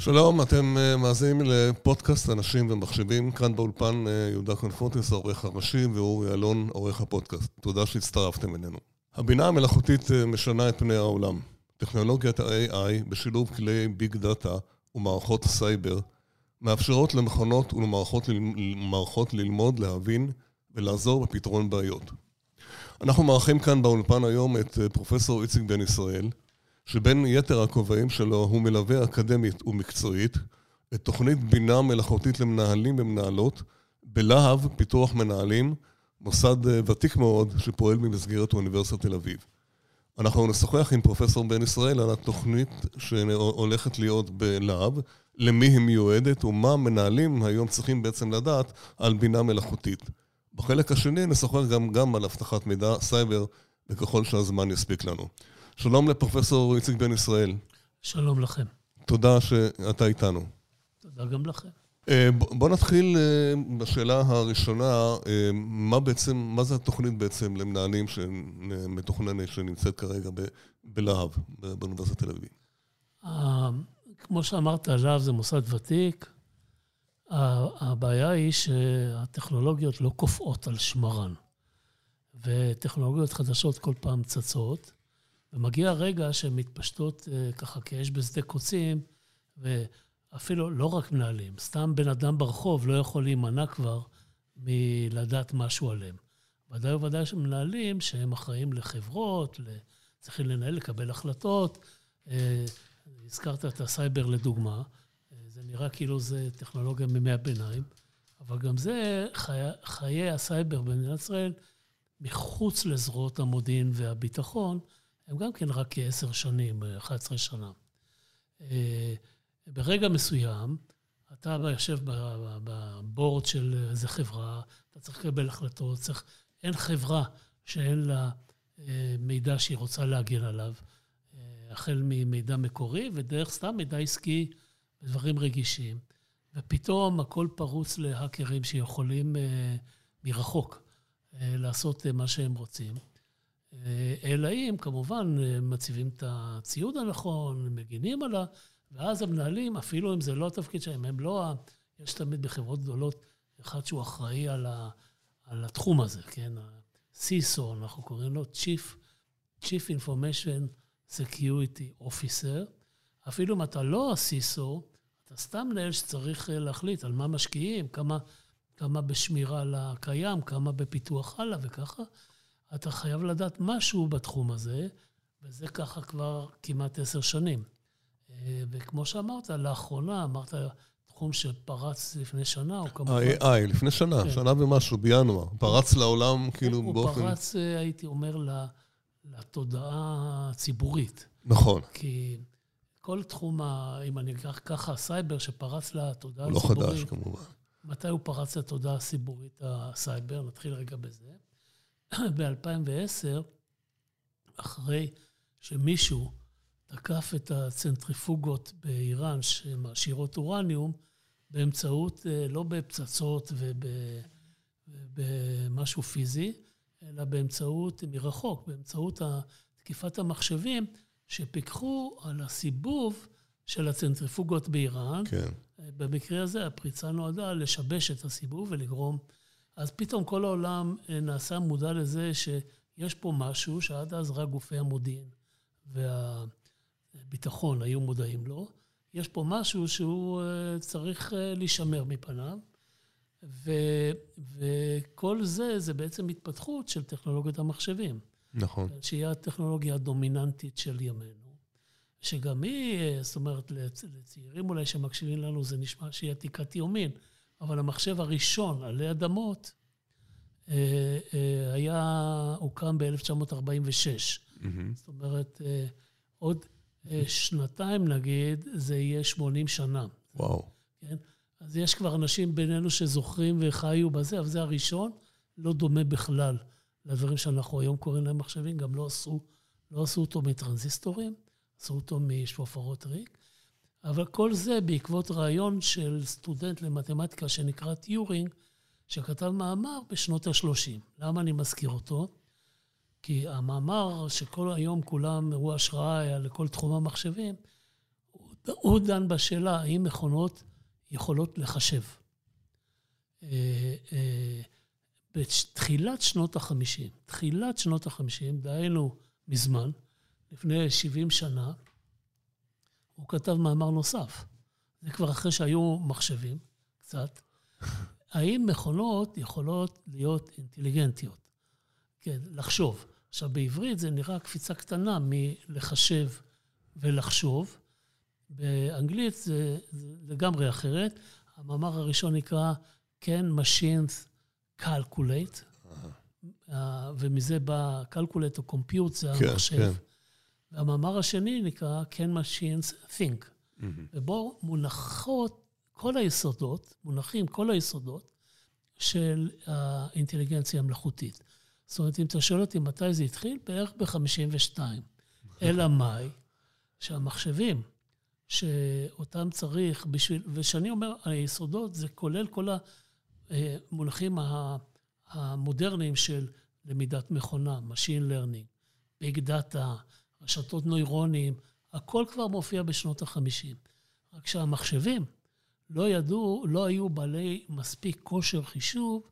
שלום, אתם אה, מאזינים לפודקאסט אנשים ומחשבים, כאן באולפן אה, יהודה קונפורטס, העורך הראשי, ואורי אלון, עורך הפודקאסט. תודה שהצטרפתם אלינו. הבינה המלאכותית אה, משנה את פני העולם. טכנולוגיית ה-AI בשילוב כלי ביג דאטה ומערכות סייבר מאפשרות למכונות ולמערכות ללמוד, להבין ולעזור בפתרון בעיות. אנחנו מארחים כאן באולפן היום את פרופסור איציק בן ישראל, שבין יתר הכובעים שלו הוא מלווה אקדמית ומקצועית את תוכנית בינה מלאכותית למנהלים ומנהלות בלהב פיתוח מנהלים, מוסד אה, ותיק מאוד שפועל במסגרת אוניברסיטת תל אביב. אנחנו נשוחח עם פרופסור בן ישראל על התוכנית שהולכת להיות בלהב, למי היא מיועדת ומה מנהלים היום צריכים בעצם לדעת על בינה מלאכותית. בחלק השני נשוחח גם, גם על אבטחת מידע סייבר, וככל שהזמן יספיק לנו. שלום לפרופסור איציק בן ישראל. שלום לכם. תודה שאתה איתנו. תודה גם לכם. אה, בוא נתחיל אה, בשאלה הראשונה, אה, מה בעצם, מה זה התוכנית בעצם למנהלים שמתוכננת, שנמצאת כרגע בלהב, באוניברסיטת תל אביב? כמו שאמרת, להב זה מוסד ותיק. הבעיה היא שהטכנולוגיות לא קופאות על שמרן, וטכנולוגיות חדשות כל פעם צצות. ומגיע רגע שהן מתפשטות uh, ככה כאש בשדה קוצים, ואפילו לא רק מנהלים, סתם בן אדם ברחוב לא יכול להימנע כבר מלדעת משהו עליהם. ודאי וודאי שמנהלים שהם אחראים לחברות, צריכים לנהל, לקבל החלטות. Uh, הזכרת את הסייבר לדוגמה, uh, זה נראה כאילו זה טכנולוגיה מימי הביניים, אבל גם זה, חיי, חיי הסייבר במדינת ישראל, מחוץ לזרועות המודיעין והביטחון, הם גם כן רק כעשר שנים, 11 שנה. אה, ברגע מסוים, אתה יושב בבורד של איזה חברה, אתה צריך לקבל החלטות, צריך... אין חברה שאין לה אה, מידע שהיא רוצה להגן עליו, אה, החל ממידע מקורי ודרך סתם מידע עסקי ודברים רגישים. ופתאום הכל פרוץ להאקרים שיכולים מרחוק לעשות מה שהם רוצים. אלא אם כמובן מציבים את הציוד הנכון, מגינים עליו, ואז המנהלים, אפילו אם זה לא התפקיד שלהם, הם לא... יש תמיד בחברות גדולות אחד שהוא אחראי על, ה, על התחום הזה, כן? ה-CISO, אנחנו קוראים לו Chief, Chief Information Security Officer. אפילו אם אתה לא ה-CISO, אתה סתם מנהל שצריך להחליט על מה משקיעים, כמה, כמה בשמירה על הקיים, כמה בפיתוח הלאה וככה. אתה חייב לדעת משהו בתחום הזה, וזה ככה כבר כמעט עשר שנים. אה, וכמו שאמרת, לאחרונה, אמרת, תחום שפרץ לפני שנה, או כמובן... ה-AI, לפני שנה, כן. שנה ומשהו, בינואר. פרץ לעולם, כאילו, הוא באופן... הוא פרץ, אה, הייתי אומר, לתודעה הציבורית. נכון. כי כל תחום, ה... אם אני אקח ככה, הסייבר שפרץ לתודעה הציבורית... הוא לא חדש, כמובן. מתי הוא פרץ לתודעה הציבורית, הסייבר? נתחיל רגע בזה. ב-2010, אחרי שמישהו תקף את הצנטריפוגות באיראן שמעשירות אורניום, באמצעות, אה, לא בפצצות ובמשהו פיזי, אלא באמצעות, מרחוק, באמצעות תקיפת המחשבים, שפיקחו על הסיבוב של הצנטריפוגות באיראן. כן. במקרה הזה הפריצה נועדה לשבש את הסיבוב ולגרום אז פתאום כל העולם אה, נעשה מודע לזה שיש פה משהו שעד אז רק גופי המודיעין והביטחון היו מודעים לו. יש פה משהו שהוא אה, צריך אה, להישמר מפניו, ו, וכל זה, זה בעצם התפתחות של טכנולוגיית המחשבים. נכון. שהיא הטכנולוגיה הדומיננטית של ימינו. שגם היא, זאת אומרת, לצעירים אולי שמקשיבים לנו, זה נשמע שהיא עתיקת יומין. אבל המחשב הראשון עלי אדמות היה, הוקם ב-1946. Mm-hmm. זאת אומרת, אה, עוד שנתיים נגיד, זה יהיה 80 שנה. וואו. כן? אז יש כבר אנשים בינינו שזוכרים וחיו בזה, אבל זה הראשון, לא דומה בכלל לדברים שאנחנו היום קוראים להם מחשבים, גם לא עשו, לא עשו אותו מטרנזיסטורים, עשו אותו משפופרות ריק. אבל כל זה בעקבות רעיון של סטודנט למתמטיקה שנקרא טיורינג, שכתב מאמר בשנות ה-30. למה אני מזכיר אותו? כי המאמר שכל היום כולם הראו השראה לכל תחום המחשבים, הוא הוא דן בשאלה האם מכונות יכולות לחשב. בתחילת שנות ה-50, תחילת שנות ה-50, דהיינו מזמן, לפני 70 שנה, הוא כתב מאמר נוסף. זה כבר אחרי שהיו מחשבים, קצת. האם מכונות יכולות להיות אינטליגנטיות? כן, לחשוב. עכשיו, בעברית זה נראה קפיצה קטנה מלחשב ולחשוב. באנגלית זה, זה לגמרי אחרת. המאמר הראשון נקרא Can Machines Calculate, uh, ומזה בא Calculate או Compute, זה כן, המחשב. כן. והמאמר השני נקרא Can Machines Think, mm-hmm. ובו מונחות כל היסודות, מונחים כל היסודות של האינטליגנציה המלאכותית. זאת אומרת, אם אתה שואל אותי מתי זה התחיל, בערך ב-52. אלא מאי? שהמחשבים שאותם צריך בשביל, וכשאני אומר היסודות, זה כולל כל המונחים המודרניים של למידת מכונה, Machine Learning, Big Data, רשתות נוירונים, הכל כבר מופיע בשנות ה-50. רק שהמחשבים לא ידעו, לא היו בעלי מספיק כושר חישוב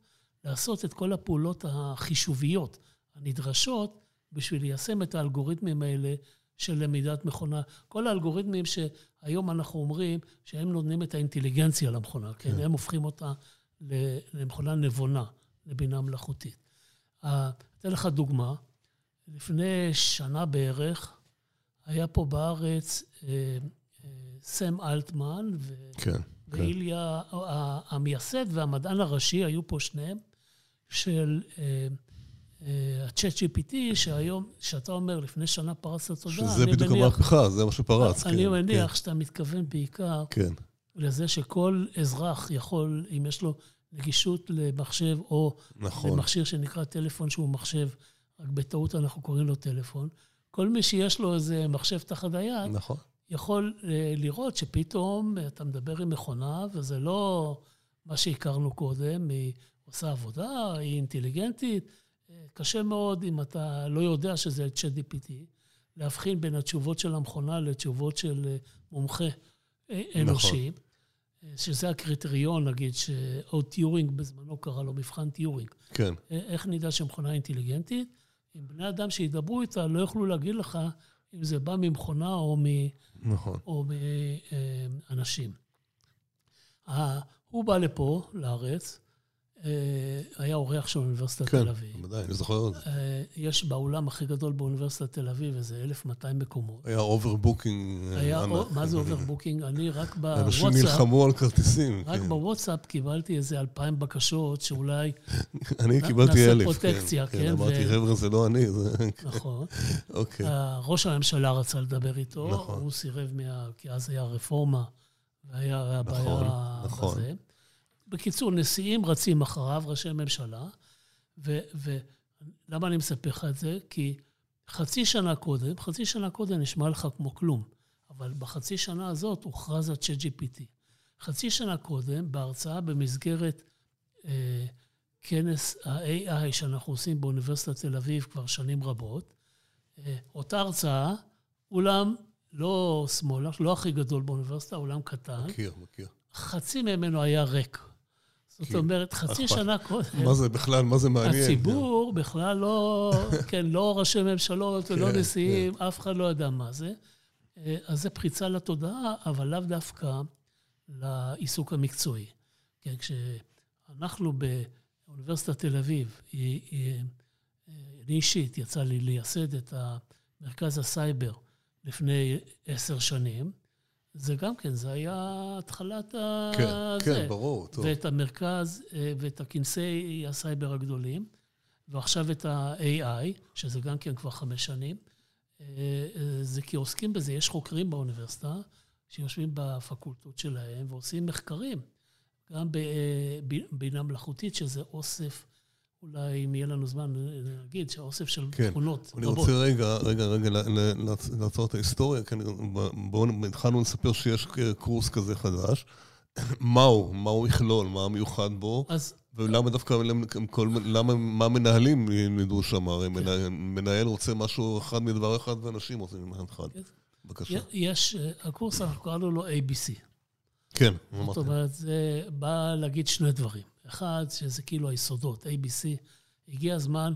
לעשות את כל הפעולות החישוביות הנדרשות בשביל ליישם את האלגוריתמים האלה של למידת מכונה. כל האלגוריתמים שהיום אנחנו אומרים שהם נותנים את האינטליגנציה למכונה, כן? כן? הם הופכים אותה למכונה נבונה, לבינה מלאכותית. אתן לך דוגמה. לפני שנה בערך היה פה בארץ אה, אה, סם אלטמן ו... כן, כן. ואיליה. המייסד והמדען הראשי, היו פה שניהם, של אה, ה-chat GPT, שהיום, שאתה אומר, לפני שנה פרץ לתודעה, שזה בדיוק המהפכה, זה מה שפרץ. אני כן, מניח כן. שאתה מתכוון בעיקר כן. לזה שכל אזרח יכול, אם יש לו נגישות למחשב, או נכון. למכשיר שנקרא טלפון שהוא מחשב, רק בטעות אנחנו קוראים לו טלפון, כל מי שיש לו איזה מחשב תחת היד, נכון. יכול אה, לראות שפתאום אתה מדבר עם מכונה, וזה לא מה שהכרנו קודם, היא עושה עבודה, היא אינטליגנטית. קשה מאוד, אם אתה לא יודע שזה צ'אט GPT, להבחין בין התשובות של המכונה לתשובות של אה, מומחה אה, אנושי. נכון. שזה הקריטריון, נגיד, שעוד טיורינג בזמנו קרא לו מבחן טיורינג. כן. איך נדע שמכונה אינטליגנטית? אם בני אדם שידברו איתה לא יוכלו להגיד לך אם זה בא ממכונה או, מ... נכון. או מאנשים. הוא בא לפה, לארץ, היה אורח של אוניברסיטת כן, תל אביב. כן, בוודאי, אני זוכר את זה. אה, יש באולם הכי גדול באוניברסיטת תל אביב איזה 1,200 מקומות. היה אוברבוקינג. אה, היה, מה זה אוברבוקינג? אני רק בוואטסאפ... אנשים נלחמו על כרטיסים. רק כן. בוואטסאפ קיבלתי איזה 2,000 בקשות שאולי... אני קיבלתי אלף. נעשה פרוטקציה, כן. כן, אמרתי, חבר'ה, זה לא אני. נכון. אוקיי. ראש הממשלה רצה לדבר איתו, נכון. הוא סירב, כי אז היה רפורמה, והיה בעיה נכון, נכון. בזה. בקיצור, נשיאים רצים אחריו, ראשי ממשלה, ולמה אני מספר לך את זה? כי חצי שנה קודם, חצי שנה קודם נשמע לך כמו כלום, אבל בחצי שנה הזאת הוכרז ה-Chat GPT. חצי שנה קודם, בהרצאה במסגרת אה, כנס ה-AI שאנחנו עושים באוניברסיטת תל אביב כבר שנים רבות, אה, אותה הרצאה, אולם לא שמאלה, לא הכי גדול באוניברסיטה, אולם קטן. מכיר, מכיר. חצי ממנו היה ריק. זאת אומרת, חצי שנה קודם... מה זה בכלל, מה זה מעניין? הציבור בכלל לא, כן, לא ראשי ממשלות ולא כן, נשיאים, כן. אף אחד לא יודע מה זה. אה, אז זה פריצה לתודעה, אבל לאו דווקא לעיסוק המקצועי. כן, כשאנחנו באוניברסיטת תל אביב, אני אישית יצא לי לייסד את מרכז הסייבר לפני עשר שנים, זה גם כן, זה היה התחלת ה... כן, כן, ברור, טוב. ואת המרכז אה, ואת הכנסי הסייבר הגדולים, ועכשיו את ה-AI, שזה גם כן כבר חמש שנים. אה, אה, זה כי עוסקים בזה, יש חוקרים באוניברסיטה שיושבים בפקולטות שלהם ועושים מחקרים, גם בבינה מלאכותית, שזה אוסף אולי אם יהיה לנו זמן, נגיד שהאוסף של כן. תכונות אני רבות. רוצה רגע, רגע, רגע לעצור את ההיסטוריה, כי בואו התחלנו לספר שיש קורס כזה חדש. מה הוא? מה הוא יכלול? מה המיוחד בו? אז... ולמה דווקא, כל, למה, מה מנהלים ילמדו שם? הרי כן. מנהל, מנהל רוצה משהו אחד מדבר אחד, ואנשים רוצים דבר אחד. כן. בבקשה. יש, הקורס, אנחנו קראנו לו ABC. כן, זאת אמרתי. אומרת, זה בא להגיד שני דברים. אחד, שזה כאילו היסודות, ABC. הגיע הזמן,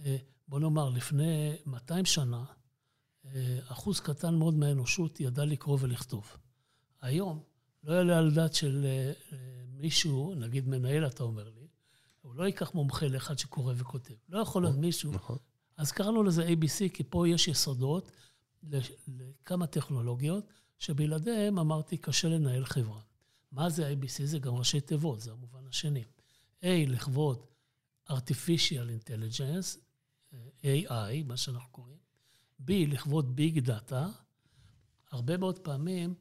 אה, בוא נאמר, לפני 200 שנה, אה, אחוז קטן מאוד מהאנושות ידע לקרוא ולכתוב. היום, לא יעלה על דעת של אה, מישהו, נגיד מנהל, אתה אומר לי, הוא לא ייקח מומחה לאחד שקורא וכותב. לא יכול להיות מישהו. נכון. אז קראנו לזה ABC, כי פה יש יסודות לכמה טכנולוגיות, שבלעדיהם, אמרתי, קשה לנהל חברה. מה זה ABC? זה גם ראשי תיבות, זה המובן השני. A, לכבוד artificial intelligence, אה, AI, מה שאנחנו קוראים. B, לכבוד Big Data. הרבה מאוד פעמים,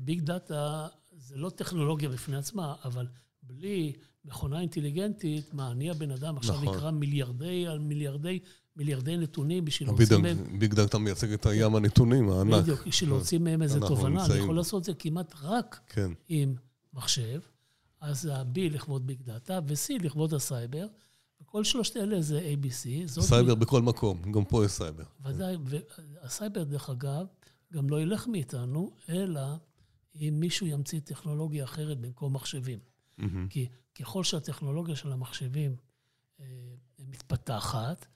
ביג דאטה זה לא טכנולוגיה בפני עצמה, אבל בלי מכונה אינטליגנטית, מה, אני הבן אדם עכשיו נכון. יקרא מיליארדי על מיליארדי, מיליארדי נתונים בשביל להוציא מהם... ביג דאטה מייצג את הים הנתונים הענק. בדיוק, בשביל להוציא מהם איזה תובנה, אני יכול לעשות את זה כמעט רק כן, עם מחשב. אז ה-B לכבוד ביג דאטה, ו-C לכבוד הסייבר. וכל שלושת אלה זה ABC. סייבר בכל מקום, גם פה יש סייבר. ודאי, והסייבר, דרך אגב, גם לא ילך מאיתנו, אלא אם מישהו ימציא טכנולוגיה אחרת במקום מחשבים. מהמם. כי ככל שהטכנולוגיה של המחשבים אה, מתפתחת,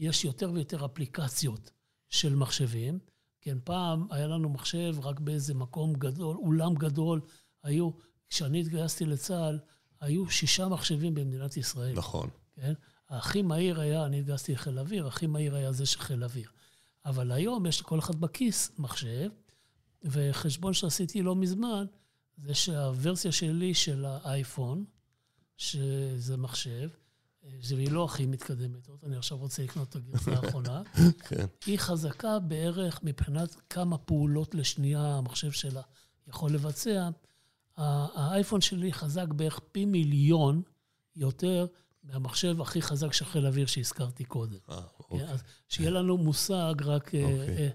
יש יותר ויותר אפליקציות של מחשבים. כן, פעם היה לנו מחשב רק באיזה מקום גדול, אולם גדול. היו, כשאני התגייסתי לצה"ל, היו שישה מחשבים במדינת ישראל. נכון. כן? הכי מהיר היה, אני התגייסתי לחיל אוויר, הכי מהיר היה זה של חיל אוויר. אבל היום יש לכל אחד בכיס מחשב, וחשבון שעשיתי לא מזמן, זה שהוורסיה שלי של האייפון, שזה מחשב, שהיא לא הכי מתקדמת, עוד אני עכשיו רוצה לקנות את הגרסה האחרונה, כן. היא חזקה בערך מבחינת כמה פעולות לשנייה המחשב שלה יכול לבצע. האייפון שלי חזק בערך פי מיליון יותר מהמחשב הכי חזק של חיל האוויר שהזכרתי קודם. אה, אוקיי. אז שיהיה לנו מושג רק... אה, אוקיי. אה,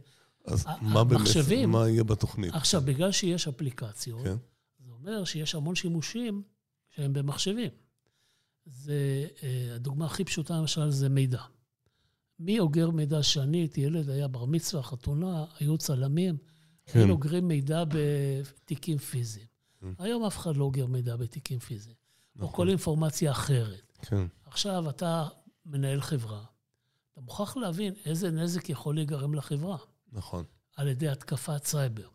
אז מה באמת, מה יהיה בתוכנית? עכשיו, בגלל שיש אפליקציות, כן. זה אומר שיש המון שימושים שהם במחשבים. זה, אה, הדוגמה הכי פשוטה למשל זה מידע. מי אוגר מידע שאני הייתי ילד, היה בר מצווה, חתונה, היו צלמים, כן. כן. אוגרים מידע בתיקים פיזיים. Mm. היום אף אחד לא אוגר מידע בתיקים פיזיים, או נכון. כל אינפורמציה אחרת. כן. עכשיו אתה מנהל חברה, אתה מוכרח להבין איזה נזק יכול להיגרם לחברה. נכון. על ידי התקפת סייבר.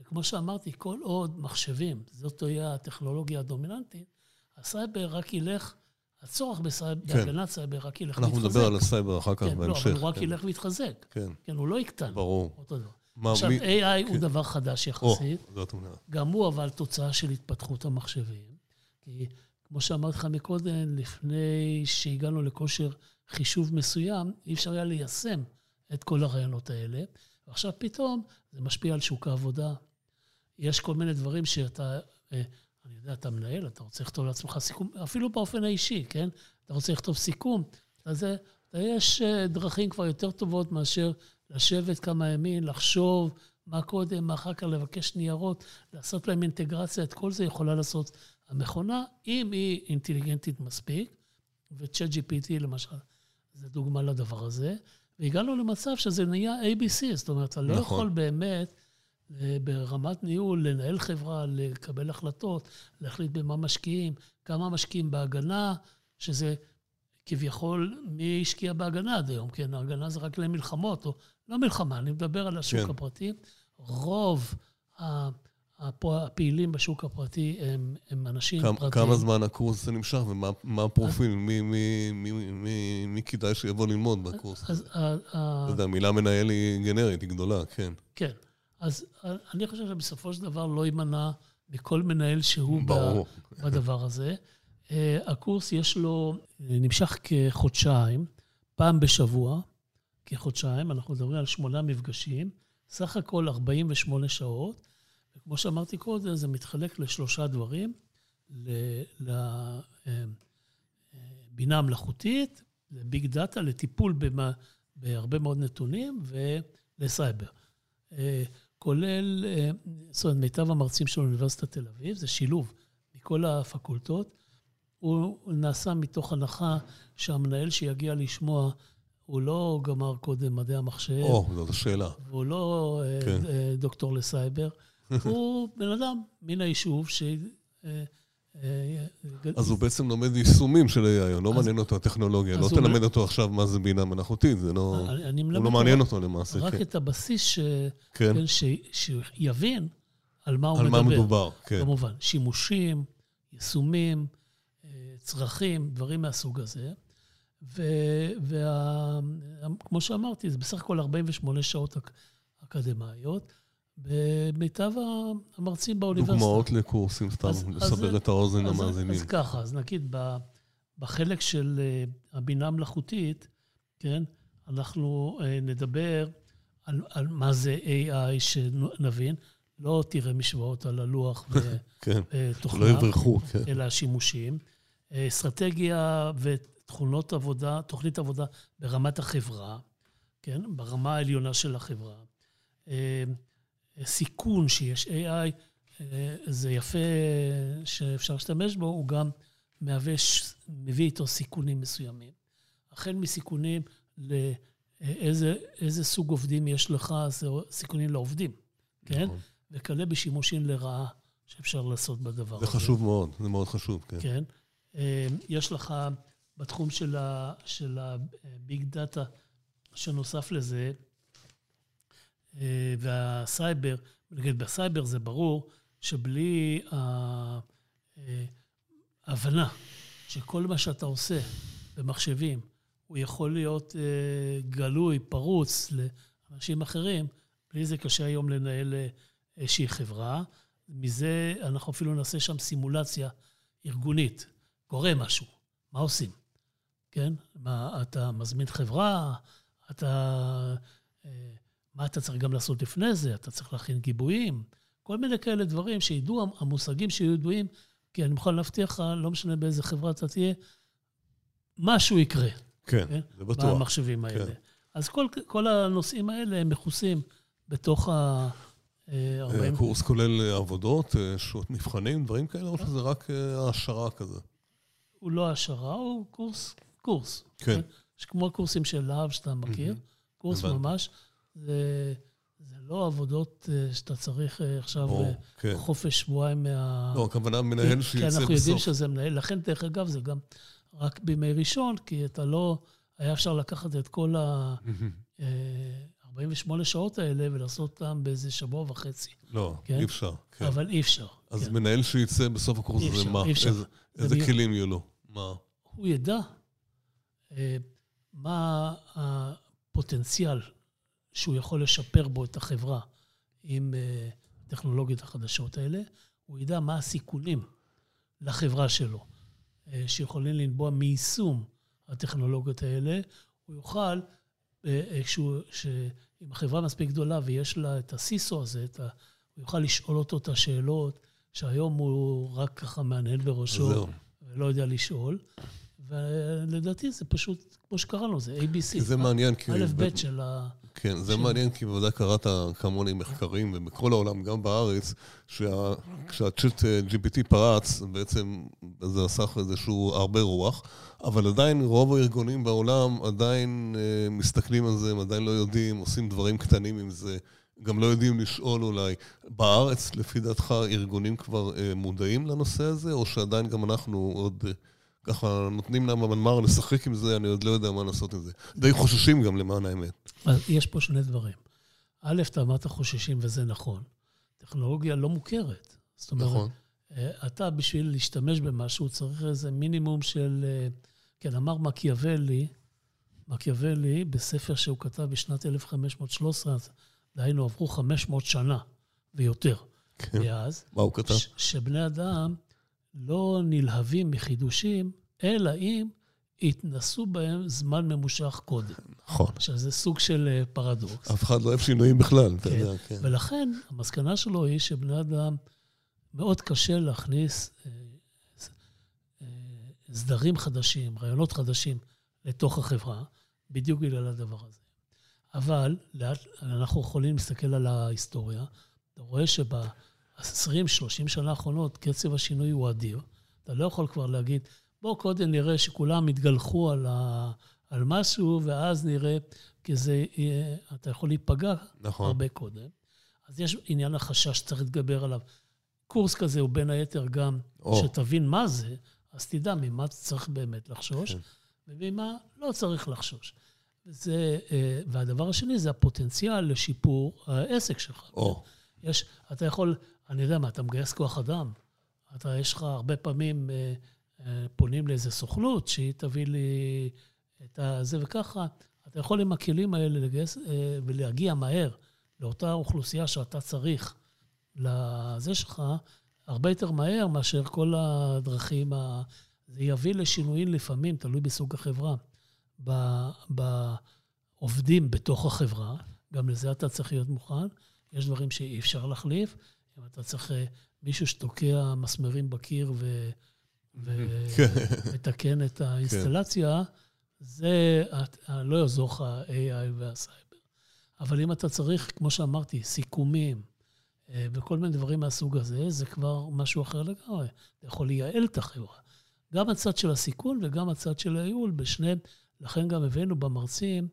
וכמו שאמרתי, כל עוד מחשבים, זאת תהיה הטכנולוגיה הדומיננטית, הסייבר רק ילך, הצורך בסייבר, כן. בהגנת סייבר רק ילך אנחנו ויתחזק. נדבר על הסייבר אחר כך כן, לא, בהמשך. אבל הוא רק כן. ילך ויתחזק. כן, כן, הוא לא יקטן. ברור. אותו דבר. מה, עכשיו, מי- AI הוא כן. דבר חדש או, יחסית. זאת אומרת. גם הוא אבל תוצאה של התפתחות המחשבים. כי כמו שאמרתי לך מקודם, לפני שהגענו לכושר חישוב מסוים, אי אפשר היה ליישם את כל הרעיונות האלה. ועכשיו פתאום זה משפיע על שוק העבודה. יש כל מיני דברים שאתה, אה, אני יודע, אתה מנהל, אתה רוצה לכתוב לעצמך סיכום, אפילו באופן האישי, כן? אתה רוצה לכתוב סיכום, אז אתה- יש אה, דרכים כבר יותר טובות מאשר לשבת כמה ימים, לחשוב מה קודם, מה אחר כך לבקש ניירות, לעשות להם אינטגרציה, את כל זה יכולה לעשות המכונה, אם היא אינטליגנטית מספיק, ו-Chat GPT למשל, זה דוגמה לדבר הזה. והגענו למצב שזה נהיה ABC, זאת אומרת, אתה לא נכון. יכול באמת אה, ברמת ניהול לנהל חברה, לקבל החלטות, להחליט במה משקיעים, כמה משקיעים בהגנה, שזה כביכול מי השקיע בהגנה עד היום, כן? ההגנה זה רק למלחמות, או לא מלחמה, אני מדבר על השוק כן. הפרטי. רוב הפעילים בשוק הפרטי הם, הם אנשים כמה- פרטיים. כמה זמן הקורס הזה נמשך ומה מה הפרופיל? מי- מי- מי- מי- מי כדאי שיבוא ללמוד בקורס הזה? אז ה- ה- אתה יודע, המילה מנהל היא גנרית, היא גדולה, כן. כן. אז אני חושב שבסופו של דבר לא יימנע מכל מנהל שהוא ברור. בדבר הזה. אה, הקורס יש לו, אה, נמשך כחודשיים, פעם בשבוע, כחודשיים, אנחנו מדברים על שמונה מפגשים, סך הכל 48 שעות, וכמו שאמרתי קודם, זה מתחלק לשלושה דברים, לבינה מלאכותית, לביג דאטה, לטיפול במה, בהרבה מאוד נתונים ולסייבר. כולל, אה, זאת אומרת, מיטב המרצים של אוניברסיטת תל אביב, זה שילוב מכל הפקולטות. הוא נעשה מתוך הנחה שהמנהל שיגיע לשמוע, הוא לא גמר קודם מדעי המחשב. או, זאת השאלה. והוא לא אה, כן. אה, דוקטור לסייבר. הוא בן אדם מן היישוב ש... אה, אז הוא בעצם לומד יישומים של AI, לא מעניין אותו הטכנולוגיה. לא תלמד אותו עכשיו מה זה בינה מלאכותית, זה לא... הוא לא מעניין אותו למעשה, רק כן. את הבסיס ש... כן, כן. שיבין על מה הוא על מדבר. מה מדובר, כן. כמובן, שימושים, יישומים, אה, צרכים, דברים מהסוג הזה. וכמו שאמרתי, זה בסך הכל 48 שעות אק- אקדמיות, במיטב המרצים באוניברסיטה. דוגמאות לקורסים, סתם, אז- לסבר אז- את האוזן אז- למאזינים. אז ככה, אז נגיד בחלק של אה, הבינה המלאכותית, כן, אנחנו אה, נדבר על, על מה זה AI שנבין. לא תראה משוואות על הלוח כן, ותוכנה, שלא יברחו, כן. אלא השימושים. אה, אסטרטגיה ותכונות עבודה, תוכנית עבודה ברמת החברה, כן? ברמה העליונה של החברה. אה, סיכון שיש AI, אה, זה יפה שאפשר להשתמש בו, הוא גם מהווה, מביא איתו סיכונים מסוימים. החל מסיכונים לאיזה איזה סוג עובדים יש לך, זה סיכונים לעובדים, כן? נכון. וכלה בשימושים לרעה שאפשר לעשות בדבר זה הזה. חשוב מאוד, זה מאוד חשוב, כן. כן. אה, יש לך בתחום של ה big data, שנוסף לזה, אה, והסייבר, נגיד בסייבר זה ברור שבלי אה, ההבנה שכל מה שאתה עושה במחשבים, הוא יכול להיות אה, גלוי, פרוץ לאנשים אחרים, בלי זה קשה היום לנהל אה, איזושהי חברה. מזה אנחנו אפילו נעשה שם סימולציה ארגונית. קורה משהו, מה עושים? כן? מה, אתה מזמין חברה, אתה... אה, מה אתה צריך גם לעשות לפני זה? אתה צריך להכין גיבויים, כל מיני כאלה דברים שידעו, המושגים שיהיו ידועים, כי אני מוכן להבטיח לך, לא משנה באיזה חברה אתה תהיה, משהו יקרה. כן, כן? זה בטוח. במחשבים האלה. כן. אז כל, כל הנושאים האלה הם מכוסים בתוך ה... אה, 40... הקורס כולל אה, עבודות, אה, שעות מבחנים, דברים כאלה, או שזה רק אה, העשרה כזה? הוא לא העשרה, הוא קורס, קורס. כן. כמו הקורסים של להב שאתה מכיר, קורס. ממש. זה, זה לא עבודות אה, שאתה צריך אה, עכשיו ברור, אה, כן. חופש שבועיים מה... לא, הכוונה מנהל כי שיצא אנחנו יודעים בסוף. שזה מנהל. לכן, דרך אגב, זה גם רק בימי ראשון, כי אתה לא... היה אפשר לקחת את כל ה... אה, 48 שעות האלה ולעשות אותם באיזה שבוע וחצי. לא, כן? אי אפשר. כן. אבל אי אפשר. אז כן. מנהל שיצא בסוף הקורס הזה, אפשר, מה? אי אפשר. איזה- זה איזה מי- כלים יהיו לו? מה? הוא ידע אה, מה הפוטנציאל שהוא יכול לשפר בו את החברה עם אה, הטכנולוגיות החדשות האלה, הוא ידע מה הסיכונים לחברה שלו, אה, שיכולים לנבוע מיישום הטכנולוגיות האלה. הוא יוכל, אה, אה, כשהוא, שאם החברה מספיק גדולה ויש לה את הסיסו הזה, את ה, הוא יוכל לשאול אותו את השאלות, שהיום הוא רק ככה מהנהן בראשו. זהו. ולא יודע לשאול. ולדעתי זה פשוט, כמו שקראנו, זה ABC. זה מעניין, כי... א', ב' של ה... כן, זה מעניין, כי בוודאי קראת כמוני מחקרים, ובכל העולם, גם בארץ, שה- כשהצ'אט אה, GPT פרץ, בעצם זה עשה איזשהו הרבה רוח, אבל עדיין רוב הארגונים בעולם עדיין אה, מסתכלים על זה, הם עדיין לא יודעים, עושים דברים קטנים עם זה, גם לא יודעים לשאול אולי. בארץ, לפי דעתך, ארגונים כבר אה, מודעים לנושא הזה, או שעדיין גם אנחנו עוד... אה, ככה נותנים להם המנמ"ר לשחק עם זה, אני עוד לא יודע מה לעשות עם זה. די חוששים גם למען האמת. אז יש פה שני דברים. א', אתה אמרת חוששים, וזה נכון. טכנולוגיה לא מוכרת. זאת אומרת, נכון. אה, אתה בשביל להשתמש במשהו צריך איזה מינימום של... אה, כן, אמר מקיאוולי, מקיאוולי, בספר שהוא כתב בשנת 1513, אז דהיינו עברו 500 שנה ויותר כן. מאז, מה הוא כתב? ש- שבני אדם לא נלהבים מחידושים, אלא אם התנסו בהם זמן ממושך קודם. נכון. שזה סוג של אה, פרדוקס. אף אחד לא אוהב שינויים בכלל, אתה כן. יודע, כן. ולכן, המסקנה שלו היא שבני אדם, מאוד קשה להכניס אה, אה, סדרים חדשים, רעיונות חדשים לתוך החברה, בדיוק בגלל הדבר הזה. אבל לאט, אנחנו יכולים להסתכל על ההיסטוריה, אתה רואה שב-20-30 שנה האחרונות קצב השינוי הוא אדיר. אתה לא יכול כבר להגיד, בואו קודם נראה שכולם יתגלחו על, ה, על משהו, ואז נראה, כי זה, אתה יכול להיפגע נכון. הרבה קודם. אז יש עניין החשש שצריך להתגבר עליו. קורס כזה הוא בין היתר גם, או. שתבין מה זה, אז תדע ממה צריך באמת לחשוש, כן. וממה לא צריך לחשוש. זה, אה, והדבר השני זה הפוטנציאל לשיפור העסק שלך. או. יש, אתה יכול, אני יודע מה, אתה מגייס כוח אדם. אתה, יש לך הרבה פעמים, אה, אה, פונים לאיזה סוכנות שהיא תביא לי את הזה וככה. אתה יכול עם הכלים האלה לגייס ולהגיע מהר לאותה אוכלוסייה שאתה צריך לזה שלך, הרבה יותר מהר מאשר כל הדרכים. ה... זה יביא לשינויים לפעמים, תלוי בסוג החברה. בעובדים בתוך החברה, גם לזה אתה צריך להיות מוכן. יש דברים שאי אפשר להחליף. אם אתה צריך אה, מישהו שתוקע מסמרים בקיר ו... ומתקן את האינסטלציה, זה לא יעזור לך ה-AI והסייבר. אבל אם אתה צריך, כמו שאמרתי, סיכומים אה, וכל מיני דברים מהסוג הזה, זה כבר משהו אחר לגמרי. אתה יכול לייעל את החברה. גם הצד של הסיכון וגם הצד של הייעול, בשניהם. לכן גם הבאנו במרצים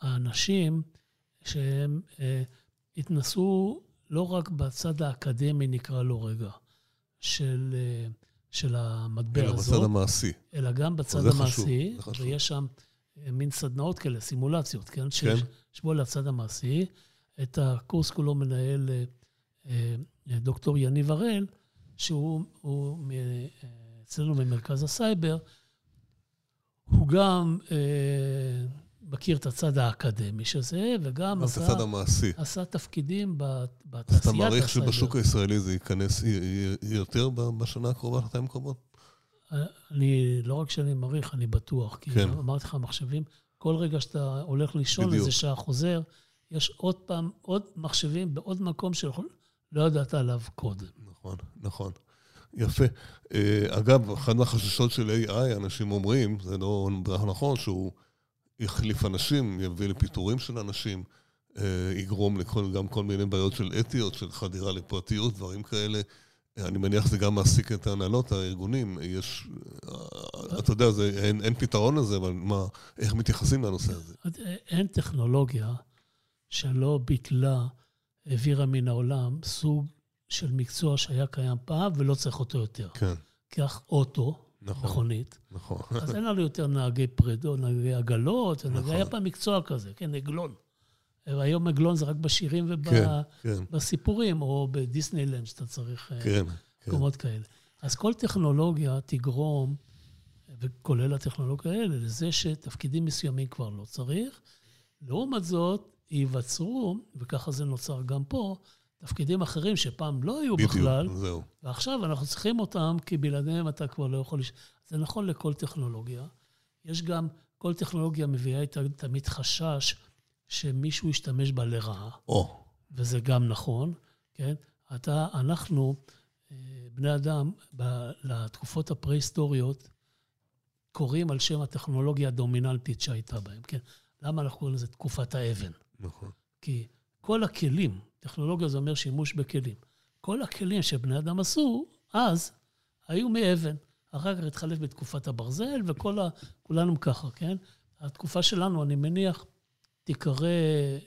האנשים שהם אה, התנסו לא רק בצד האקדמי, נקרא לו רגע, של, אה, של המטבע אלא הזאת. אלא בצד המעשי. אלא גם בצד המעשי. חשוב, ויש שם אה, מין סדנאות כאלה, סימולציות, כן? כן. שישבו על הצד המעשי. את הקורס כולו מנהל אה, דוקטור יניב הראל, שהוא הוא, אצלנו במרכז הסייבר, הוא גם מכיר את הצד האקדמי של זה, וגם עשה... את הצד המעשי. עשה תפקידים בתעשיית הסייבר. אז אתה מעריך שבשוק הישראלי זה ייכנס יותר בשנה הקרובה, שנתיים הקרובות? אני, לא רק שאני מעריך, אני בטוח. כי כן. אמרתי לך, מחשבים, כל רגע שאתה הולך לישון, איזה שעה חוזר, יש עוד פעם, עוד מחשבים בעוד מקום שלא ידעת עליו קודם. נכון, נכון. יפה. אה, אגב, אחד מהחששות של AI, אנשים אומרים, זה לא נכון, שהוא יחליף אנשים, יביא לפיטורים של אנשים, אה, יגרום לכל, גם כל מיני בעיות של אתיות, של חדירה לפרטיות, דברים כאלה. אני מניח שזה גם מעסיק את ההנהלות, הארגונים. יש, אה, אתה יודע, זה, אין, אין פתרון לזה, אבל מה, איך מתייחסים לנושא הזה? אין טכנולוגיה שלא ביטלה, העבירה מן העולם סוג של מקצוע שהיה קיים פעם ולא צריך אותו יותר. כן. כך אוטו, נכון, מכונית. נכון. אז אין לנו יותר נהגי פרדו, נהגי עגלות, נכון. היה פעם מקצוע כזה, כן, עגלון. היום עגלון זה רק בשירים ובסיפורים, כן, כן. או בדיסנילנד, שאתה צריך אה, כן, כן. מקומות כן. כאלה. אז כל טכנולוגיה תגרום, וכולל הטכנולוגיה האלה, לזה שתפקידים מסוימים כבר לא צריך. לעומת זאת, ייווצרו, וככה זה נוצר גם פה, תפקידים אחרים שפעם לא היו בדיוק, בכלל. בדיוק, זהו. ועכשיו אנחנו צריכים אותם, כי בלעדיהם אתה כבר לא יכול... לש... זה נכון לכל טכנולוגיה. יש גם, כל טכנולוגיה מביאה איתה תמיד חשש שמישהו ישתמש בה לרעה. או. וזה גם נכון, כן? אתה, אנחנו, אה, בני אדם, ב, לתקופות הפרה-היסטוריות, קוראים על שם הטכנולוגיה הדומיננטית שהייתה בהם, כן? למה אנחנו קוראים לזה תקופת האבן? נכון. כי כל הכלים, טכנולוגיה זה אומר שימוש בכלים. כל הכלים שבני אדם עשו, אז היו מאבן. אחר כך התחלף בתקופת הברזל, וכולנו ככה, כן? התקופה שלנו, אני מניח, תיקרא,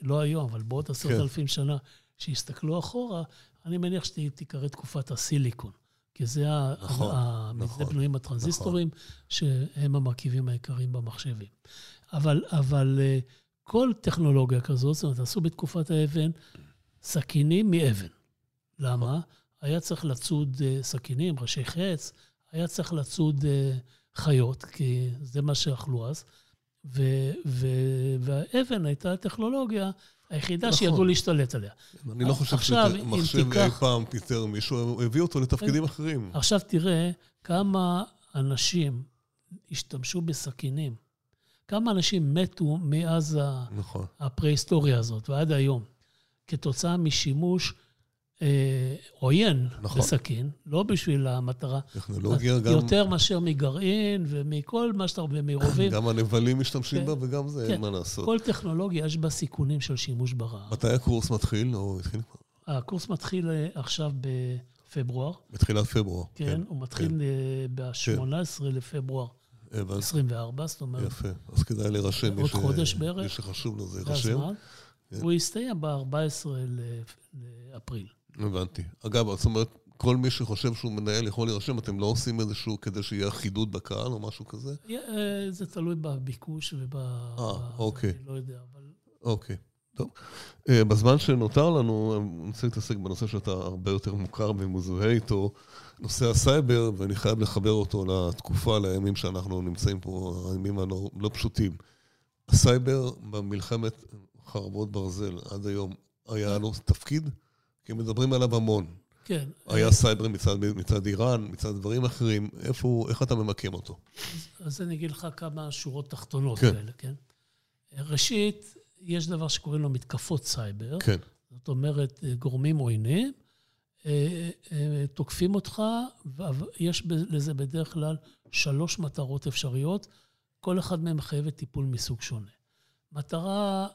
לא היום, אבל בעוד עשרת כן. אלפים שנה, שיסתכלו אחורה, אני מניח שתיקרא תקופת הסיליקון. כי זה נכון, המבנה נכון, בנויים הטרנזיסטורים, נכון. שהם המרכיבים העיקריים במחשבים. אבל, אבל אה, כל טכנולוגיה כזאת, זאת אומרת, עשו בתקופת האבן סכינים מאבן. למה? היה צריך לצוד אה, סכינים, ראשי חץ, היה צריך לצוד אה, חיות, כי זה מה שאכלו אז. ו- ו- והאבן הייתה הטכנולוגיה היחידה נכון. שידעו להשתלט עליה. אני לא חושב שמחשב אי פעם פיטר מישהו, הביא אותו לתפקידים אחרים. עכשיו תראה כמה אנשים השתמשו בסכינים כמה אנשים מתו מאז נכון. הפרה-היסטוריה הזאת ועד היום, כתוצאה משימוש אה, עוין נכון. בסכין, לא בשביל המטרה. טכנולוגיה גם... יותר מאשר מגרעין ומכל מה שאתה רואה, מרובים. גם הנבלים משתמשים כן, בה וגם זה, כן. אין מה לעשות. כל טכנולוגיה יש בה סיכונים של שימוש ברע. מתי הקורס מתחיל או התחיל כבר? הקורס מתחיל אה, עכשיו בפברואר. בתחילת פברואר. כן, כן הוא מתחיל כן. אה, ב-18 כן. לפברואר. הבנתי. 24, זאת אומרת, יפה. אז כדאי להירשם. עוד ש- חודש בערך. מי שחשוב לו זה יירשם. כן. הוא יסתיים ב-14 לאפריל. הבנתי. אגב, זאת אומרת, כל מי שחושב שהוא מנהל יכול להירשם, אתם לא עושים איזשהו כדי שיהיה אחידות בקהל או משהו כזה? אה, זה תלוי בביקוש וב... ב- אוקיי. אני לא יודע, אבל... אוקיי, טוב. אה, בזמן שנותר לנו, אני רוצה להתעסק בנושא שאתה הרבה יותר מוכר ומזוהה איתו, נושא הסייבר, ואני חייב לחבר אותו לתקופה, לימים שאנחנו נמצאים פה, הימים הלא לא פשוטים. הסייבר במלחמת חרבות ברזל עד היום, היה לו תפקיד? כי מדברים עליו המון. כן. היה סייבר מצד, מצד איראן, מצד דברים אחרים, איפה הוא, איך אתה ממקם אותו? אז אני אגיד לך כמה שורות תחתונות כן. כאלה, כן? ראשית, יש דבר שקוראים לו מתקפות סייבר. כן, זאת אומרת, גורמים עוינים, תוקפים אותך, ויש לזה בדרך כלל שלוש מטרות אפשריות, כל אחד מהם מחייב טיפול מסוג שונה. מטרה,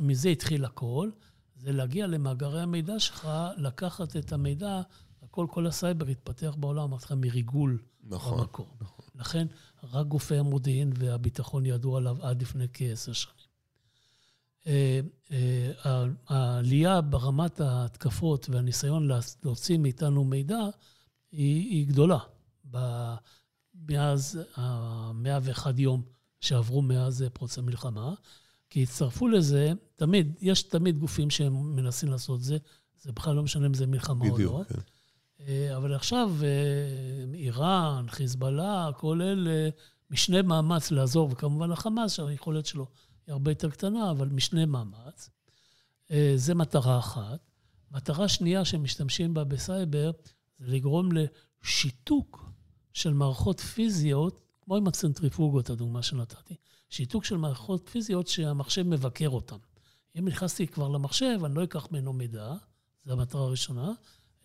מזה התחיל הכל, זה להגיע למאגרי המידע שלך, לקחת את המידע, הכל, כל הסייבר התפתח בעולם, אמרתי לך, מריגול נכון. במקור. לכן, רק גופי המודיעין והביטחון ידעו עליו עד לפני כעשר שנים. אה, אה, העלייה ברמת ההתקפות והניסיון לה- להוציא מאיתנו מידע היא, היא גדולה. מאז ה-101 יום שעברו מאז פרוץ המלחמה, כי הצטרפו לזה, תמיד, יש תמיד גופים שהם מנסים לעשות זה, זה בכלל לא משנה אם זה מלחמה או לא. בדיוק, כן. אה, אבל עכשיו איראן, חיזבאללה, כל אלה, משנה מאמץ לעזור, וכמובן החמאס, שהיכולת שלו היא הרבה יותר קטנה, אבל משנה מאמץ. אה, זה מטרה אחת. מטרה שנייה שמשתמשים בה בסייבר, זה לגרום לשיתוק של מערכות פיזיות, כמו עם הצנטריפוגות, הדוגמה שנתתי. שיתוק של מערכות פיזיות שהמחשב מבקר אותן. אם נכנסתי כבר למחשב, אני לא אקח ממנו מידע, זו המטרה הראשונה,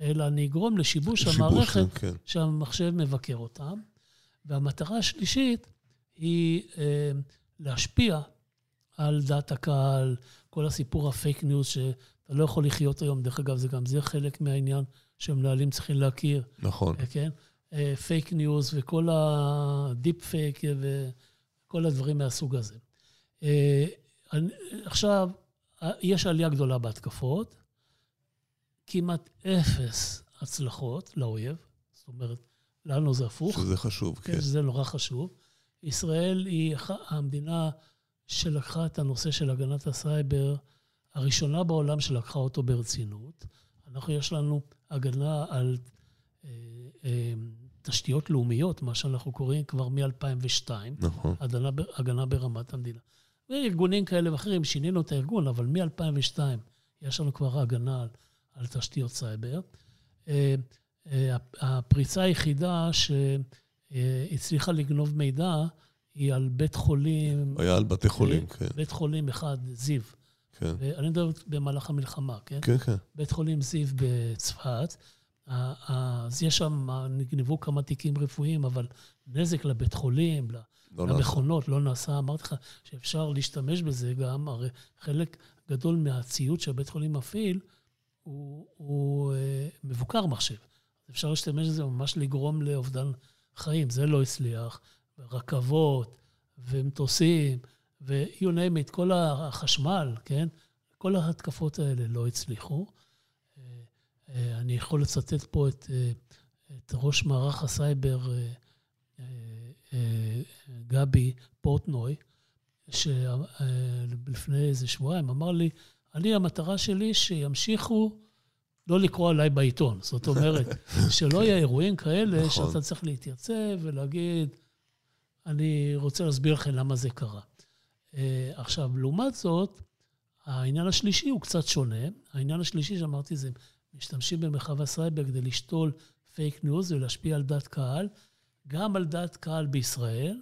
אלא אני אגרום לשיבוש שיבוש, המערכת כן. שהמחשב מבקר אותם. והמטרה השלישית היא אה, להשפיע על דעת הקהל, כל הסיפור ה fake news, שאתה לא יכול לחיות היום, דרך אגב, זה גם זה חלק מהעניין שמנהלים צריכים להכיר, נכון. אה, כן? fake news וכל ה deep fake וכל הדברים מהסוג הזה. אה, עכשיו, אה, יש עלייה גדולה בהתקפות, כמעט אפס הצלחות לאויב, זאת אומרת, לנו זה הפוך. שזה חשוב, כן. כן, שזה נורא חשוב. ישראל היא המדינה שלקחה את הנושא של הגנת הסייבר, הראשונה בעולם שלקחה אותו ברצינות. אנחנו, יש לנו הגנה על אה, אה, תשתיות לאומיות, מה שאנחנו קוראים כבר מ-2002, נכון. הגנה, הגנה ברמת המדינה. וארגונים כאלה ואחרים, שינינו את הארגון, אבל מ-2002 יש לנו כבר הגנה על, על תשתיות סייבר. אה, אה, הפריצה היחידה שהצליחה לגנוב מידע היא על בית חולים, היה על בתי חולים, כן. בית חולים אחד, זיו. כן. ואני מדבר במהלך המלחמה, כן? כן, כן. בית חולים זיו בצפת. אז יש שם, נגנבו כמה תיקים רפואיים, אבל נזק לבית חולים, לא נעשה. למכונות, לא נעשה. אמרתי לך שאפשר להשתמש בזה גם, הרי חלק גדול מהציוד שהבית חולים מפעיל הוא, הוא אה, מבוקר מחשב. אפשר להשתמש בזה ממש לגרום לאובדן חיים. זה לא הצליח. רכבות ומטוסים ו-you name it, כל החשמל, כן? כל ההתקפות האלה לא הצליחו. אה, אה, אני יכול לצטט פה את, אה, את ראש מערך הסייבר, גבי פורטנוי, שלפני איזה שבועיים אמר לי, אני, המטרה שלי שימשיכו לא לקרוא עליי בעיתון. זאת אומרת, שלא יהיה אירועים כאלה נכון. שאתה צריך להתייצב ולהגיד, אני רוצה להסביר לכם למה זה קרה. אה, עכשיו, לעומת זאת, העניין השלישי הוא קצת שונה. העניין השלישי שאמרתי זה, משתמשים במרחב הסייבר כדי לשתול fake news ולהשפיע על דעת קהל, גם על דעת קהל בישראל,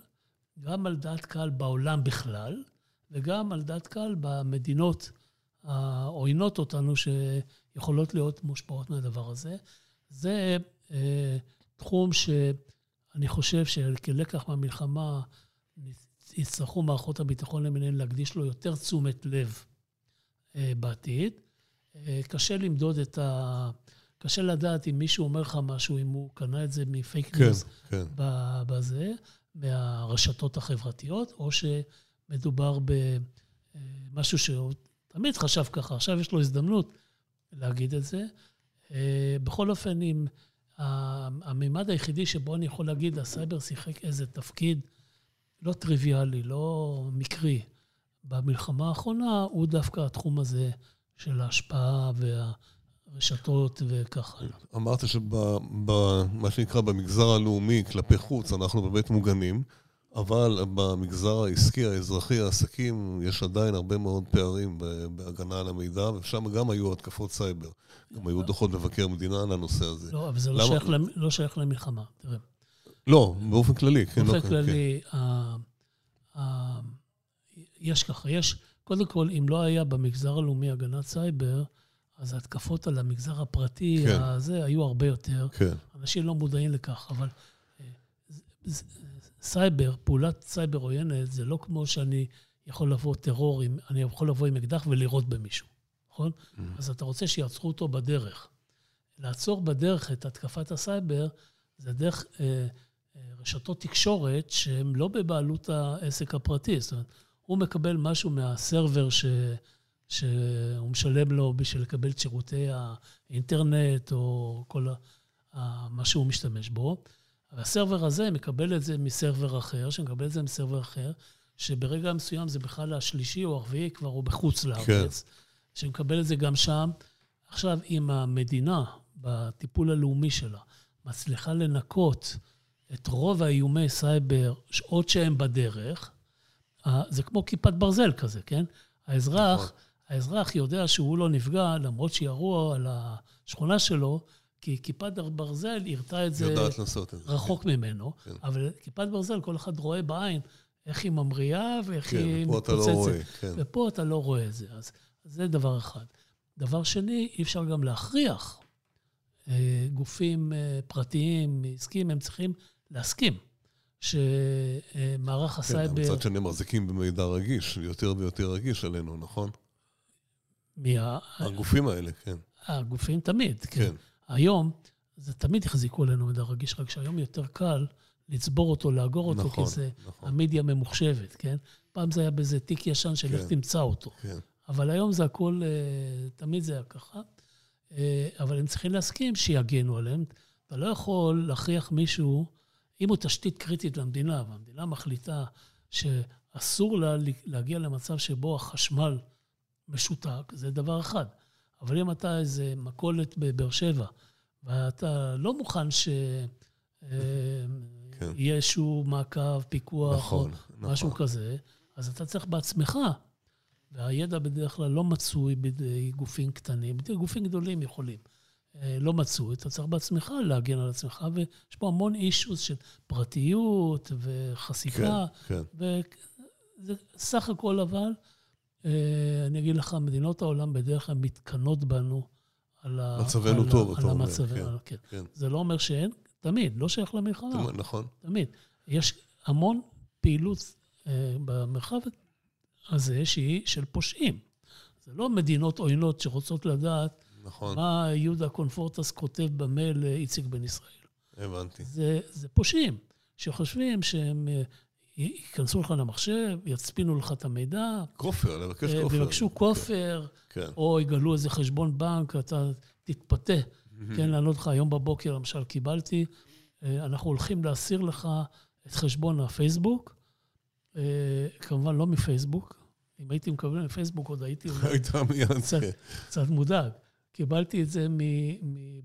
גם על דעת קהל בעולם בכלל, וגם על דעת קהל במדינות העוינות אותנו, שיכולות להיות מושפעות מהדבר הזה. זה אה, תחום שאני חושב שכלקח מהמלחמה יצטרכו מערכות הביטחון למיניהן להקדיש לו יותר תשומת לב אה, בעתיד. אה, קשה למדוד את ה... קשה לדעת אם מישהו אומר לך משהו, אם הוא קנה את זה מפייק כן, news כן. בזה, מהרשתות החברתיות, או שמדובר במשהו שהוא תמיד חשב ככה, עכשיו יש לו הזדמנות להגיד את זה. בכל אופן, אם המימד היחידי שבו אני יכול להגיד, הסייבר שיחק איזה תפקיד לא טריוויאלי, לא מקרי, במלחמה האחרונה, הוא דווקא התחום הזה של ההשפעה והרשתות וככה. אמרת שבמה שנקרא במגזר הלאומי, כלפי חוץ, אנחנו באמת מוגנים. אבל במגזר העסקי, האזרחי, העסקים, יש עדיין הרבה מאוד פערים בהגנה על המידע, ושם גם היו התקפות סייבר. גם היו דוחות מבקר מדינה על הנושא הזה. לא, אבל זה לא, שייך, לא שייך למלחמה, תראה. לא, באופן כללי. כן, באופן לא, כללי, כן. ה, ה, יש ככה, יש, קודם כל, אם לא היה במגזר הלאומי הגנת סייבר, אז ההתקפות על המגזר הפרטי, כן. הזה, היו הרבה יותר. כן. אנשים לא מודעים לכך, אבל... סייבר, פעולת סייבר עוינת, זה לא כמו שאני יכול לבוא טרור, עם, אני יכול לבוא עם אקדח ולירות במישהו, נכון? Mm-hmm. אז אתה רוצה שיעצרו אותו בדרך. לעצור בדרך את התקפת הסייבר, זה דרך אה, אה, רשתות תקשורת שהן לא בבעלות העסק הפרטי. זאת אומרת, הוא מקבל משהו מהסרבר ש, שהוא משלם לו בשביל לקבל את שירותי האינטרנט או כל ה, מה שהוא משתמש בו. והסרבר הזה מקבל את זה מסרבר אחר, שמקבל את זה מסרבר אחר, שברגע מסוים זה בכלל השלישי או הרביעי, כבר הוא בחוץ לארץ, כן. שמקבל את זה גם שם. עכשיו, אם המדינה, בטיפול הלאומי שלה, מצליחה לנקות את רוב האיומי סייבר, עוד שהם בדרך, זה כמו כיפת ברזל כזה, כן? האזרח, נכון. האזרח יודע שהוא לא נפגע, למרות שירו על השכונה שלו, כי כיפת ברזל הרתה את זה רחוק כן. ממנו, כן. אבל כיפת ברזל, כל אחד רואה בעין איך היא ממריאה ואיך כן, היא מתפוצצת. ופה אתה לא רואה, כן. ופה אתה לא רואה את זה. אז, זה דבר אחד. דבר שני, אי אפשר גם להכריח אה, גופים אה, פרטיים, עסקיים, הם צריכים להסכים שמערך הסייבר... כן, מצד שני מחזיקים במידע רגיש, יותר ויותר רגיש עלינו, נכון? מי הגופים האלה, כן. הגופים תמיד, כן. כן. היום, זה תמיד החזיקו עלינו מידע רגיש, רק שהיום יותר קל לצבור אותו, לאגור אותו, נכון, כי זה נכון. המדיה ממוחשבת, כן? פעם זה היה באיזה תיק ישן של איך כן, תמצא אותו. כן. אבל היום זה הכל, אה, תמיד זה היה ככה. אה, אבל הם צריכים להסכים שיגנו עליהם. אתה לא יכול להכריח מישהו, אם הוא תשתית קריטית למדינה, והמדינה מחליטה שאסור לה להגיע למצב שבו החשמל משותק, זה דבר אחד. אבל אם אתה איזה מכולת בבאר שבע, ואתה לא מוכן שיהיה כן. איזשהו מעקב, פיקוח, נכון, או נכון. משהו כזה, אז אתה צריך בעצמך, והידע בדרך כלל לא מצוי בידי גופים קטנים, בידי גופים גדולים יכולים. אה, לא מצוי, אתה צריך בעצמך להגן על עצמך, ויש פה המון אישוס של פרטיות וחשיפה. כן, כן. וזה סך הכל אבל, אה, אני אגיד לך, מדינות העולם בדרך כלל מתקנות בנו על ה... מצבנו טוב, אתה אומר. כן, כן. כן. זה לא אומר שאין, תמיד, לא שייך למלחמה. נכון. תמיד. יש המון פעילות אה, במרחב הזה שהיא של פושעים. זה לא מדינות עוינות שרוצות לדעת נכון. מה יהודה קונפורטס כותב במייל לאיציק בן ישראל. הבנתי. זה, זה פושעים שחושבים שהם אה, ייכנסו לך למחשב, יצפינו לך את המידע. כופר, לבקש אה, כופר. ויבקשו כופר, כן. או יגלו איזה חשבון בנק, אתה תתפתה. כן, לענות לך, היום בבוקר למשל קיבלתי, אה, אנחנו הולכים להסיר לך את חשבון הפייסבוק, אה, כמובן לא מפייסבוק. אם הייתי מקבל מפייסבוק, עוד הייתי כן. קצת מודאג. קיבלתי את זה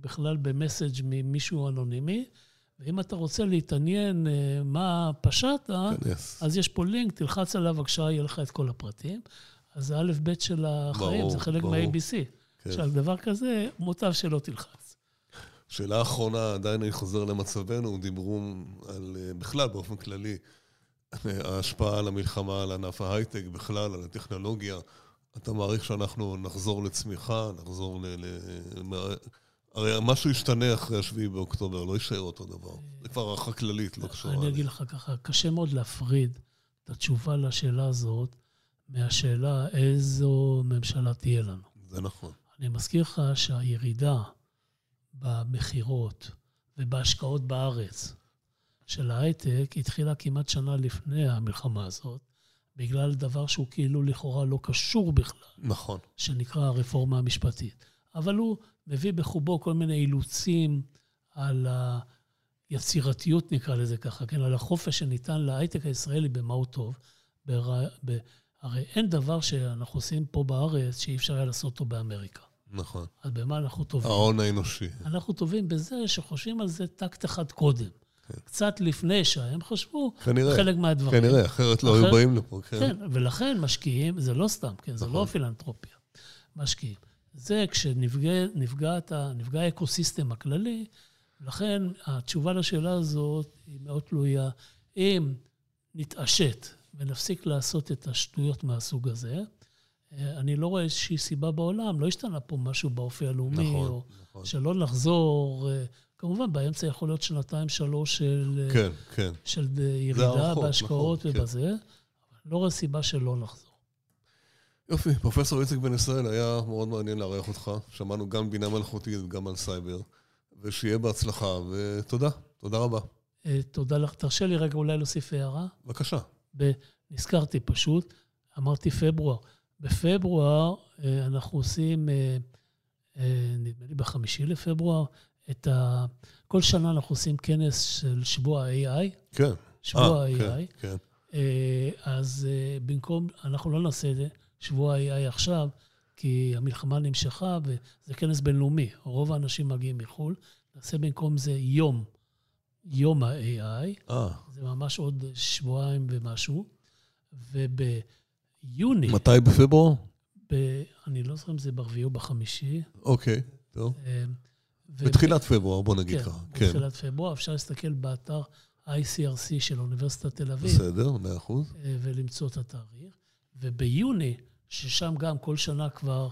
בכלל במסאג' ממישהו אנונימי, ואם אתה רוצה להתעניין אה, מה פשעת, אז יש פה לינק, תלחץ עליו בבקשה, יהיה לך את כל הפרטים. אז זה א' ב' של החיים, ברור, זה חלק מה-ABC. כן. עכשיו, דבר כזה, מוטב שלא תלחץ. שאלה אחרונה, עדיין אני חוזר למצבנו, דיברו על, אה, בכלל, באופן כללי, ההשפעה על המלחמה, על ענף ההייטק, בכלל, על הטכנולוגיה. אתה מעריך שאנחנו נחזור לצמיחה, נחזור ל... ל... הרי משהו ישתנה אחרי 7 באוקטובר, לא יישאר אותו דבר. זה כבר הערכה כללית, לא קשורה. אני אגיד לך ככה, קשה מאוד להפריד את התשובה לשאלה הזאת מהשאלה איזו ממשלה תהיה לנו. זה נכון. אני מזכיר לך שהירידה במכירות ובהשקעות בארץ, של ההייטק התחילה כמעט שנה לפני המלחמה הזאת, בגלל דבר שהוא כאילו לכאורה לא קשור בכלל. נכון. שנקרא הרפורמה המשפטית. אבל הוא מביא בחובו כל מיני אילוצים על היצירתיות, נקרא לזה ככה, כן? על החופש שניתן להייטק הישראלי במה הוא טוב. בר... ב... הרי אין דבר שאנחנו עושים פה בארץ שאי אפשר היה לעשות אותו באמריקה. נכון. אז במה אנחנו טובים? ההון האנושי. אנחנו טובים בזה שחושבים על זה טקט אחד קודם. כן. קצת לפני שהם חשבו כנראה, חלק מהדברים. כנראה, אחרת לא אחר... היו באים לפה. כן. כן, ולכן משקיעים, זה לא סתם, כן, נכון. זה לא נכון. פילנטרופיה. משקיעים. זה כשנפגע האקוסיסטם הכללי, לכן התשובה לשאלה הזאת היא מאוד תלויה. אם נתעשת ונפסיק לעשות את השטויות מהסוג הזה, אה, אני לא רואה איזושהי סיבה בעולם, לא השתנה פה משהו באופי הלאומי, נכון, או נכון. שלא נחזור. אה, כמובן, באמצע יכול להיות שנתיים, שלוש של, כן, כן. של ירידה נכון, בהשקעות נכון, ובזה, כן. אבל לא רואה סיבה שלא נחזור. יופי, פרופסור איציק בן ישראל, היה מאוד מעניין לארח אותך. שמענו גם בינה מלאכותית וגם על סייבר, ושיהיה בהצלחה, ותודה, תודה רבה. תודה לך. תרשה לי רגע אולי להוסיף הערה. בבקשה. נזכרתי פשוט, אמרתי פברואר. בפברואר אה, אנחנו עושים, אה, אה, נדמה לי בחמישי לפברואר, את ה... כל שנה אנחנו עושים כנס של שבוע ה-AI. כן. שבוע ה-AI. כן, כן. אז במקום, אנחנו לא נעשה את זה, שבוע ה-AI עכשיו, כי המלחמה נמשכה וזה כנס בינלאומי. רוב האנשים מגיעים מחו"ל. נעשה במקום זה יום, יום ה-AI. אה. זה ממש עוד שבועיים ומשהו. וב... יוני. מתי בפברואר? ב... אני לא זוכר אם זה ברביעי או בחמישי. אוקיי, טוב. אה, ו... בתחילת פברואר, בוא נגיד כן, ככה. כן, בתחילת פברואר. אפשר להסתכל באתר ICRC של אוניברסיטת תל אביב. בסדר, מאה אחוז. אה, ולמצוא את התאריך. וביוני, ששם גם כל שנה כבר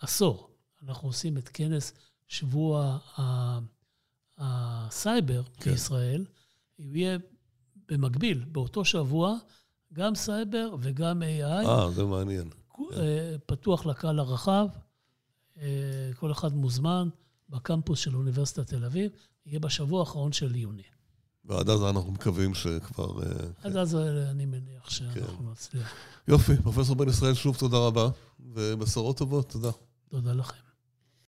עשור, אנחנו עושים את כנס שבוע הסייבר כן. בישראל. הוא יהיה במקביל, באותו שבוע, גם סייבר וגם AI. אה, זה מעניין. אה, פתוח לקהל הרחב, אה, כל אחד מוזמן בקמפוס של אוניברסיטת תל אביב, יהיה בשבוע האחרון של יוני. ועד אז אנחנו מקווים שכבר... אה, עד אז אני מניח שאנחנו כן. נצליח. יופי, פרופסור בן ישראל, שוב תודה רבה, ובשורות טובות, תודה. תודה לכם.